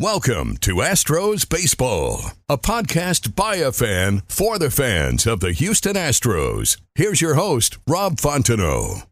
Welcome to Astros Baseball, a podcast by a fan for the fans of the Houston Astros. Here's your host, Rob Fontenot.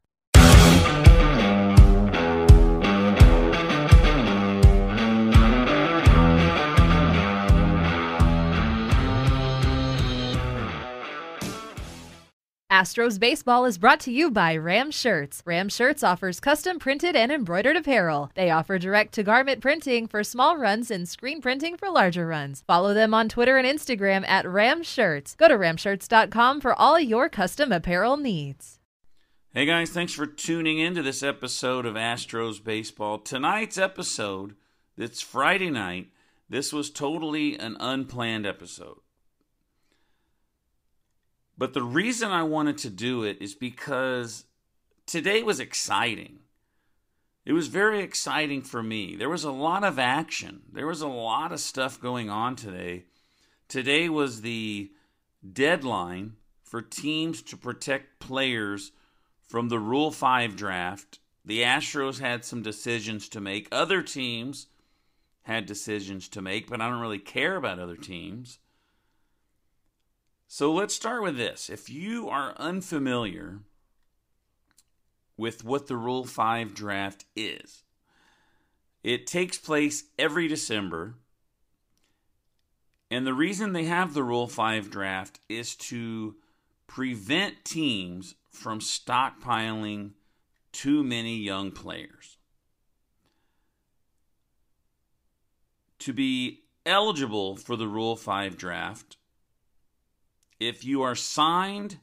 Astros Baseball is brought to you by Ram Shirts. Ram Shirts offers custom printed and embroidered apparel. They offer direct to garment printing for small runs and screen printing for larger runs. Follow them on Twitter and Instagram at Ram Shirts. Go to ramshirts.com for all your custom apparel needs. Hey guys, thanks for tuning in to this episode of Astros Baseball. Tonight's episode, it's Friday night. This was totally an unplanned episode. But the reason I wanted to do it is because today was exciting. It was very exciting for me. There was a lot of action, there was a lot of stuff going on today. Today was the deadline for teams to protect players from the Rule 5 draft. The Astros had some decisions to make. Other teams had decisions to make, but I don't really care about other teams. So let's start with this. If you are unfamiliar with what the Rule 5 draft is, it takes place every December. And the reason they have the Rule 5 draft is to prevent teams from stockpiling too many young players. To be eligible for the Rule 5 draft, if you are signed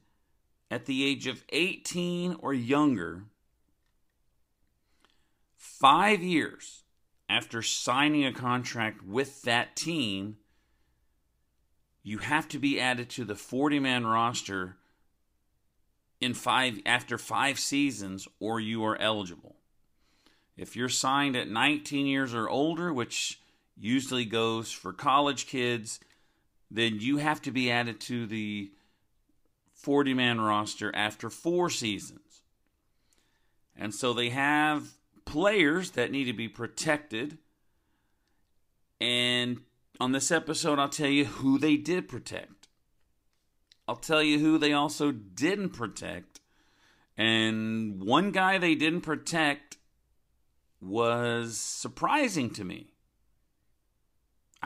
at the age of 18 or younger, five years after signing a contract with that team, you have to be added to the 40 man roster in five after five seasons or you are eligible. If you're signed at 19 years or older, which usually goes for college kids, then you have to be added to the 40 man roster after four seasons. And so they have players that need to be protected. And on this episode, I'll tell you who they did protect. I'll tell you who they also didn't protect. And one guy they didn't protect was surprising to me.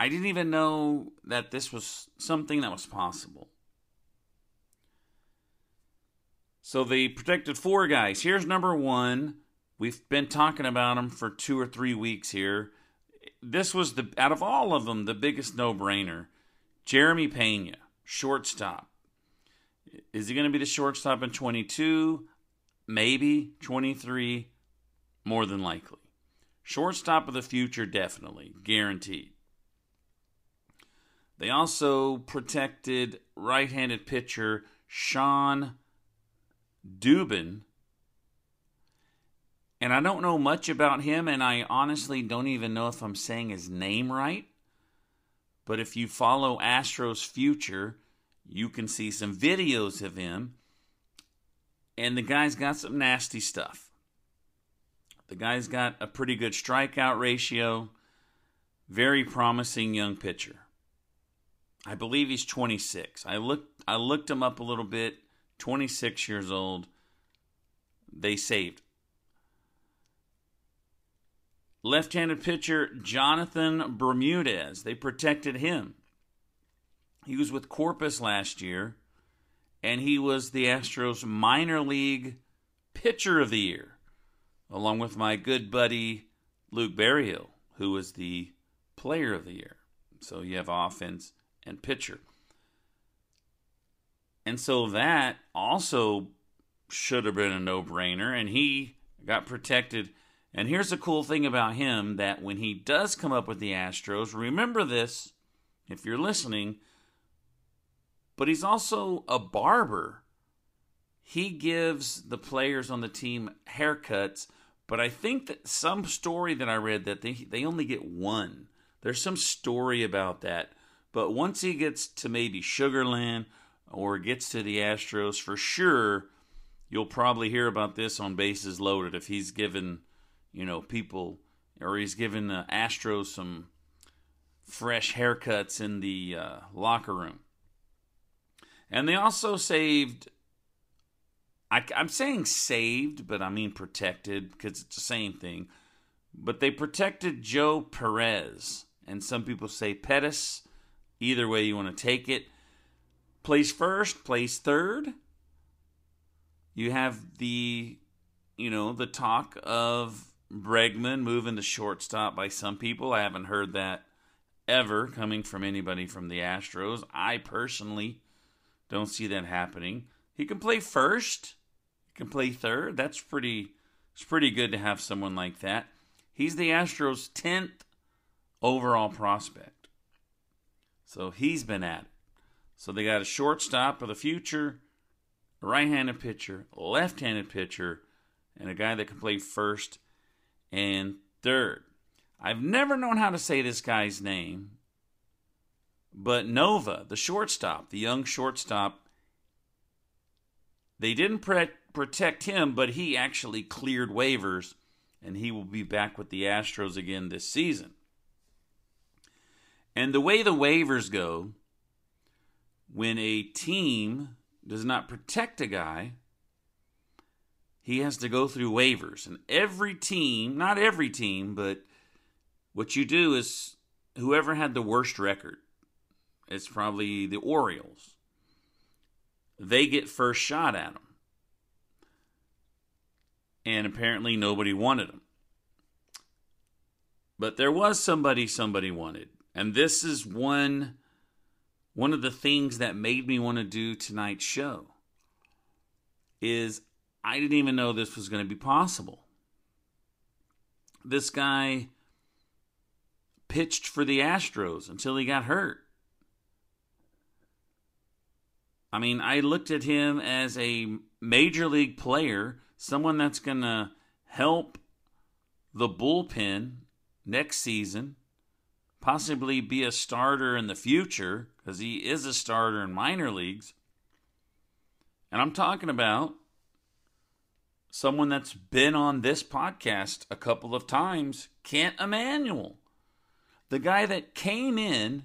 I didn't even know that this was something that was possible. So they protected four guys. Here's number one. We've been talking about him for two or three weeks here. This was the out of all of them the biggest no-brainer. Jeremy Pena, shortstop. Is he going to be the shortstop in 22? Maybe 23. More than likely. Shortstop of the future, definitely guaranteed. They also protected right handed pitcher Shawn Dubin. And I don't know much about him, and I honestly don't even know if I'm saying his name right. But if you follow Astros Future, you can see some videos of him. And the guy's got some nasty stuff. The guy's got a pretty good strikeout ratio. Very promising young pitcher. I believe he's 26. I looked I looked him up a little bit. 26 years old. They saved. Left-handed pitcher Jonathan Bermudez. They protected him. He was with Corpus last year and he was the Astros minor league pitcher of the year along with my good buddy Luke Berryhill who was the player of the year. So you have offense and pitcher. And so that also should have been a no brainer. And he got protected And here's the cool thing about him that when he does come up with the Astros, remember this if you're listening, but he's also a barber. He gives the players on the team haircuts, but I think that some story that I read that they they only get one. There's some story about that. But once he gets to maybe Sugarland or gets to the Astros, for sure, you'll probably hear about this on bases loaded if he's given, you know, people or he's given the Astros some fresh haircuts in the uh, locker room. And they also saved. I, am saying saved, but I mean protected because it's the same thing. But they protected Joe Perez, and some people say Pettis. Either way you want to take it. Place first, place third. You have the, you know, the talk of Bregman moving to shortstop by some people. I haven't heard that ever coming from anybody from the Astros. I personally don't see that happening. He can play first. He can play third. That's pretty. It's pretty good to have someone like that. He's the Astros' tenth overall prospect. So he's been at it. So they got a shortstop of the future, a right-handed pitcher, left-handed pitcher, and a guy that can play first and third. I've never known how to say this guy's name, but Nova, the shortstop, the young shortstop, they didn't pre- protect him, but he actually cleared waivers, and he will be back with the Astros again this season. And the way the waivers go, when a team does not protect a guy, he has to go through waivers. And every team, not every team, but what you do is whoever had the worst record, it's probably the Orioles. They get first shot at him. And apparently nobody wanted him. But there was somebody somebody wanted. And this is one one of the things that made me want to do tonight's show is I didn't even know this was going to be possible. This guy pitched for the Astros until he got hurt. I mean, I looked at him as a major league player, someone that's going to help the bullpen next season, possibly be a starter in the future, because he is a starter in minor leagues. And I'm talking about someone that's been on this podcast a couple of times, Kent Emanuel the guy that came in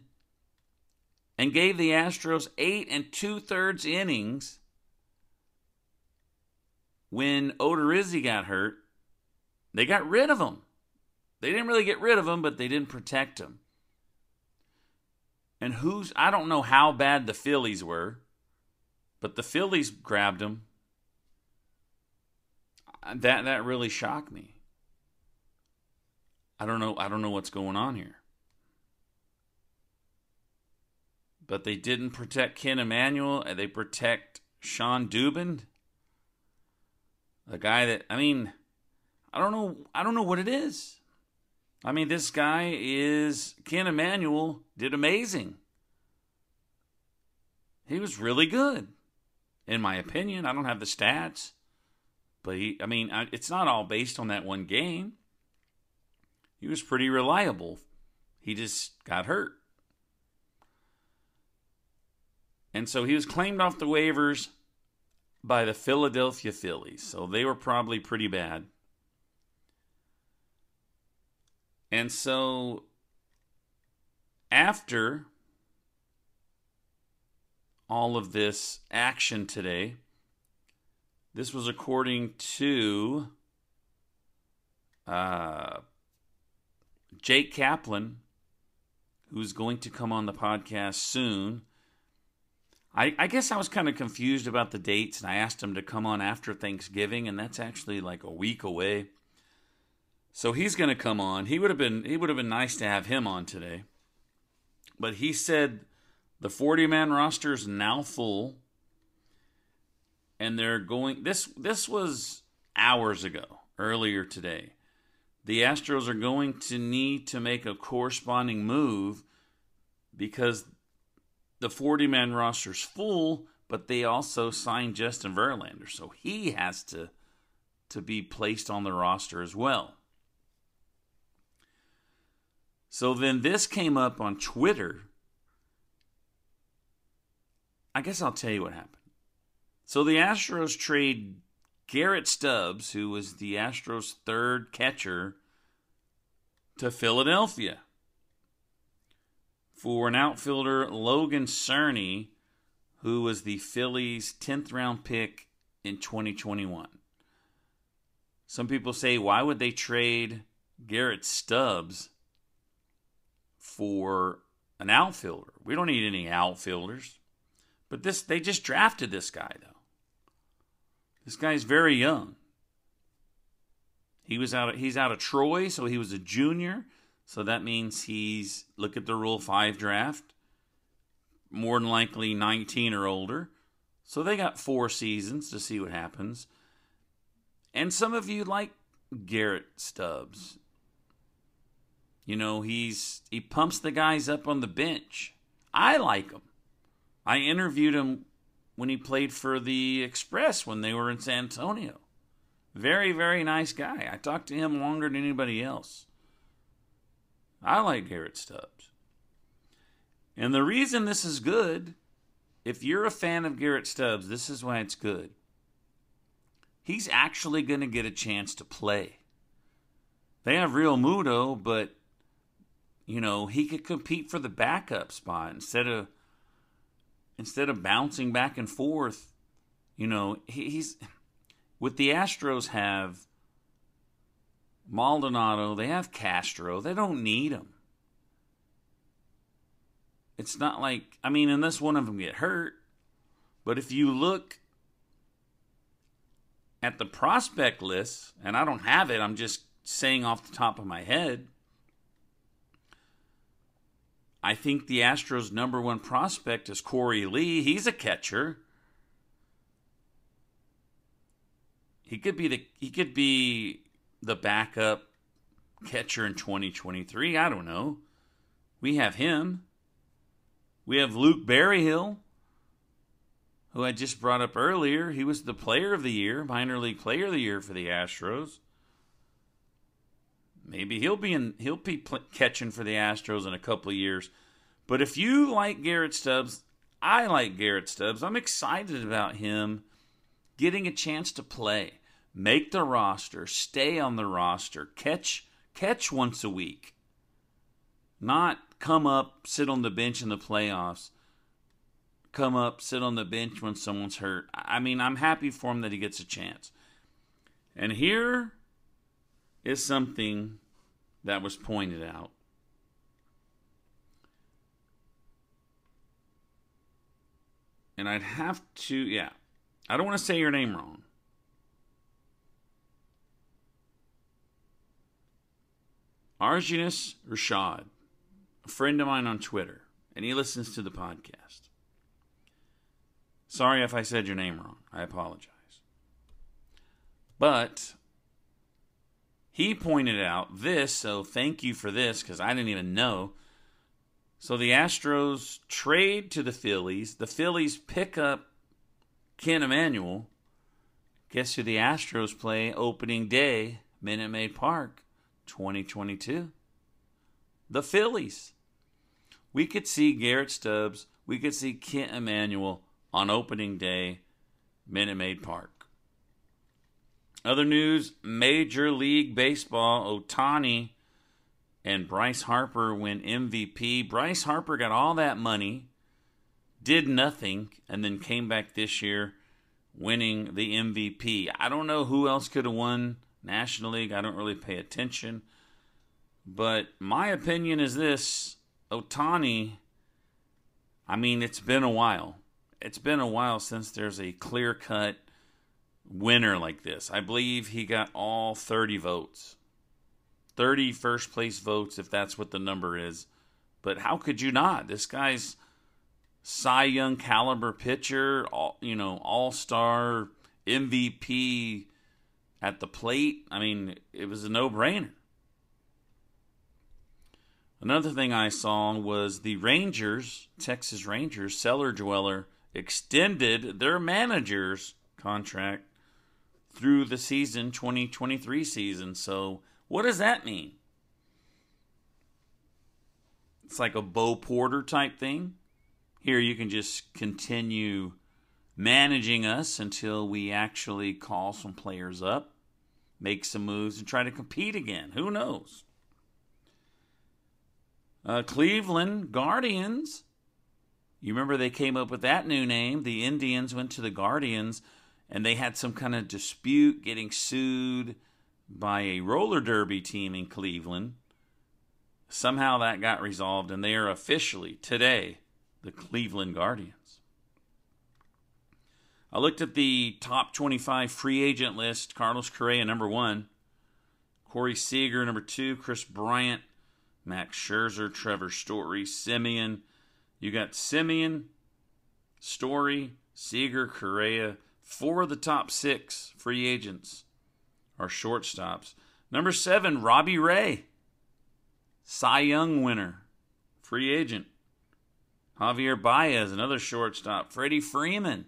and gave the Astros eight and two thirds innings when Odorizzi got hurt, they got rid of him. They didn't really get rid of him, but they didn't protect him. And who's I don't know how bad the Phillies were, but the Phillies grabbed him. Uh, that that really shocked me. I don't know I don't know what's going on here. but they didn't protect Kent Emanuel. And they protect Shawn Dubin, the guy that I mean, I don't know. I don't know what it is. I mean, this guy is Kent Emanuel did amazing. He was really good, in my opinion. I don't have the stats, but he. I mean, it's not all based on that one game. He was pretty reliable. He just got hurt. And so he was claimed off the waivers by the Philadelphia Phillies. So they were probably pretty bad. And so after all of this action today, this was according to uh, Jake Kaplan, who's going to come on the podcast soon. I, I guess I was kind of confused about the dates, and I asked him to come on after Thanksgiving, and that's actually like a week away. So he's going to come on. He would have been he would have been nice to have him on today, but he said the forty man roster is now full, and they're going. This this was hours ago, earlier today. the Astros are going to need to make a corresponding move because the 40 man roster's full, but they also signed Justin Verlander. So he has to, to be placed on the roster as well. So then this came up on Twitter. I guess I'll tell you what happened. So the Astros trade Garrett Stubbs, who was the Astros' third catcher, to Philadelphia for an outfielder, Logan Cerny, who was the Phillies' 10th round pick in 2021. Some people say, why would they trade Garrett Stubbs for an outfielder? We don't need any outfielders. But this they just drafted this guy though. This guy's very young. He was out of, he's out of Troy, so he was a junior. So that means he's look at the Rule 5 draft. More than likely 19 or older. So they got 4 seasons to see what happens. And some of you like Garrett Stubbs. You know, he's he pumps the guys up on the bench. I like him. I interviewed him when he played for the Express when they were in San Antonio. Very, very nice guy. I talked to him longer than anybody else. I like Garrett Stubbs. And the reason this is good, if you're a fan of Garrett Stubbs, this is why it's good. He's actually going to get a chance to play. They have Real Mudo, but you know, he could compete for the backup spot instead of instead of bouncing back and forth, you know, he, he's with the Astros have Maldonado, they have Castro. They don't need him. It's not like I mean, unless one of them get hurt. But if you look at the prospect list, and I don't have it, I'm just saying off the top of my head. I think the Astros' number one prospect is Korey Lee. He's a catcher. He could be the he could be the backup catcher in 2023. I don't know. We have him. We have Luke Berryhill, who I just brought up earlier. He was the player of the year, minor league player of the year for the Astros. Maybe he'll be in. He'll be pl- catching for the Astros in a couple of years. But if you like Garrett Stubbs, I like Garrett Stubbs. I'm excited about him getting a chance to play, make the roster, stay on the roster, catch catch once a week. Not come up, sit on the bench in the playoffs. Come up, sit on the bench when someone's hurt. I mean, I'm happy for him that he gets a chance. And here is something that was pointed out. And I'd have to, yeah. I don't want to say your name wrong. Arjunus Rashad, a friend of mine on Twitter, and he listens to the podcast. Sorry if I said your name wrong. I apologize. But he pointed out this, so thank you for this because I didn't even know. So the Astros trade to the Phillies. The Phillies pick up Kent Emanuel. Guess who the Astros play opening day, Minute Maid Park, 2022? The Phillies. We could see Garrett Stubbs. We could see Kent Emanuel on opening day, Minute Maid Park. Other news Major League Baseball, Ohtani and Bryce Harper win MVP. Bryce Harper got all that money, did nothing, and then came back this year winning the MVP. I don't know who else could have won National League. I don't really pay attention. But my opinion is this Ohtani, I mean, it's been a while. It's been a while since there's a clear cut winner like this. I believe he got all 30 votes. 30 first place votes, if that's what the number is. But how could you not? This guy's Cy Young caliber pitcher, all, you know, all star MVP at the plate. I mean, it was a no brainer. Another thing I saw was the Rangers, Texas Rangers, cellar dweller, extended their manager's contract through the season 2023 season. So, what does that mean? It's like a Bo Porter type thing. Here you can just continue managing us until we actually call some players up, make some moves, and try to compete again. Who knows? Uh, Cleveland Guardians. You remember they came up with that new name. The Indians went to the Guardians and they had some kind of dispute getting sued by a roller derby team in Cleveland. Somehow that got resolved, and they are officially today the Cleveland Guardians. I looked at the top 25 free agent list. Carlos Correa, number one. Corey Seager, number two. Kris Bryant, Max Scherzer, Trevor Story, Semien. You got Semien, Story, Seager, Correa. Four of the top six free agents are shortstops. Number seven, Robbie Ray, Cy Young winner, free agent. Javier Baez, another shortstop. Freddie Freeman.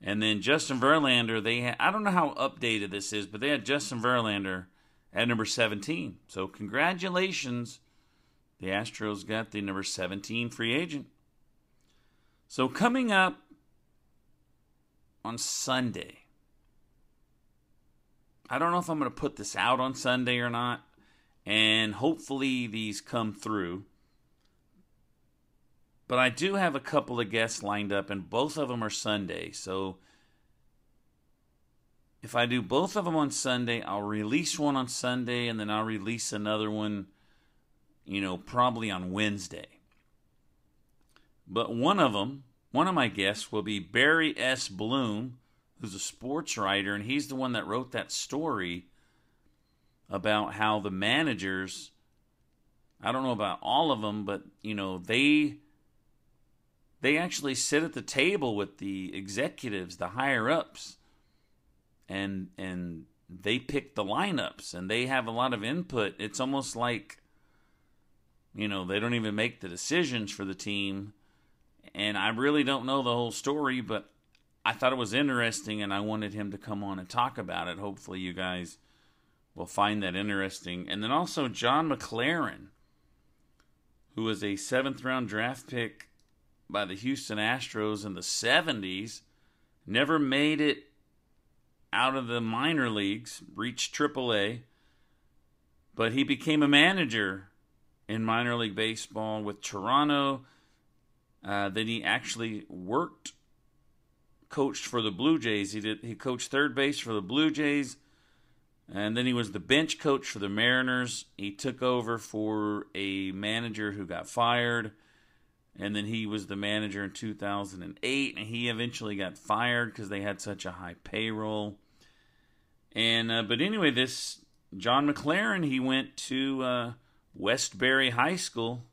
And then Justin Verlander, they had, I don't know how updated this is, but they had Justin Verlander at number 17. So congratulations. The Astros got the number 17 free agent. So coming up on Sunday. I don't know if I'm going to put this out on Sunday or not, and hopefully these come through. But I do have a couple of guests lined up, and both of them are Sunday. So if I do both of them on Sunday, I'll release one on Sunday, and then I'll release another one, you know, probably on Wednesday. But one of them one of my guests will be Barry S. Bloom, who's a sports writer, and he's the one that wrote that story about how the managers I don't know about all of them, but you know, they they actually sit at the table with the executives, the higher ups, and and they pick the lineups and they have a lot of input. It's almost like you know, they don't even make the decisions for the team and I really don't know the whole story, but I thought it was interesting and I wanted him to come on and talk about it. Hopefully, you guys will find that interesting. And then also, John McLaren, who was a seventh round draft pick by the Houston Astros in the 70s, never made it out of the minor leagues, reached AAA, but he became a manager in minor league baseball with Toronto uh, then he actually worked, coached for the Blue Jays. He did. He coached third base for the Blue Jays, and then he was the bench coach for the Mariners. He took over for a manager who got fired, and then he was the manager in 2008. And he eventually got fired because they had such a high payroll. And uh, but anyway, this John McLaren he went to uh, Westbury High School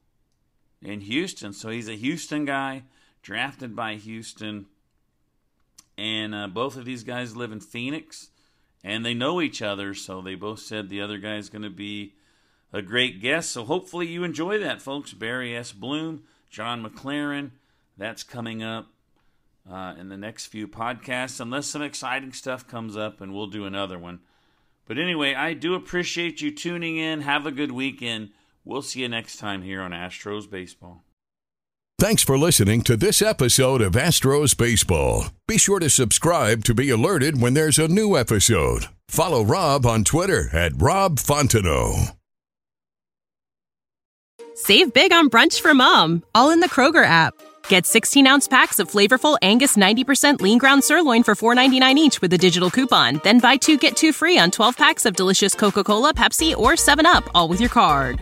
in Houston. So he's a Houston guy, drafted by Houston. And uh, both of these guys live in Phoenix, and they know each other. So they both said the other guy is going to be a great guest. So hopefully you enjoy that, folks. Barry S. Bloom, John McLaren. That's coming up uh, in the next few podcasts, unless some exciting stuff comes up, and we'll do another one. But anyway, I do appreciate you tuning in. Have a good weekend. We'll see you next time here on Astros Baseball. Thanks for listening to this episode of Astros Baseball. Be sure to subscribe to be alerted when there's a new episode. Follow Rob on Twitter at Rob Fontenot. Save big on brunch for mom, all in the Kroger app. Get 16 ounce packs of flavorful Angus 90% lean ground sirloin for $4.99 each with a digital coupon. Then buy two get two free on 12 packs of delicious Coca Cola, Pepsi, or 7UP, all with your card.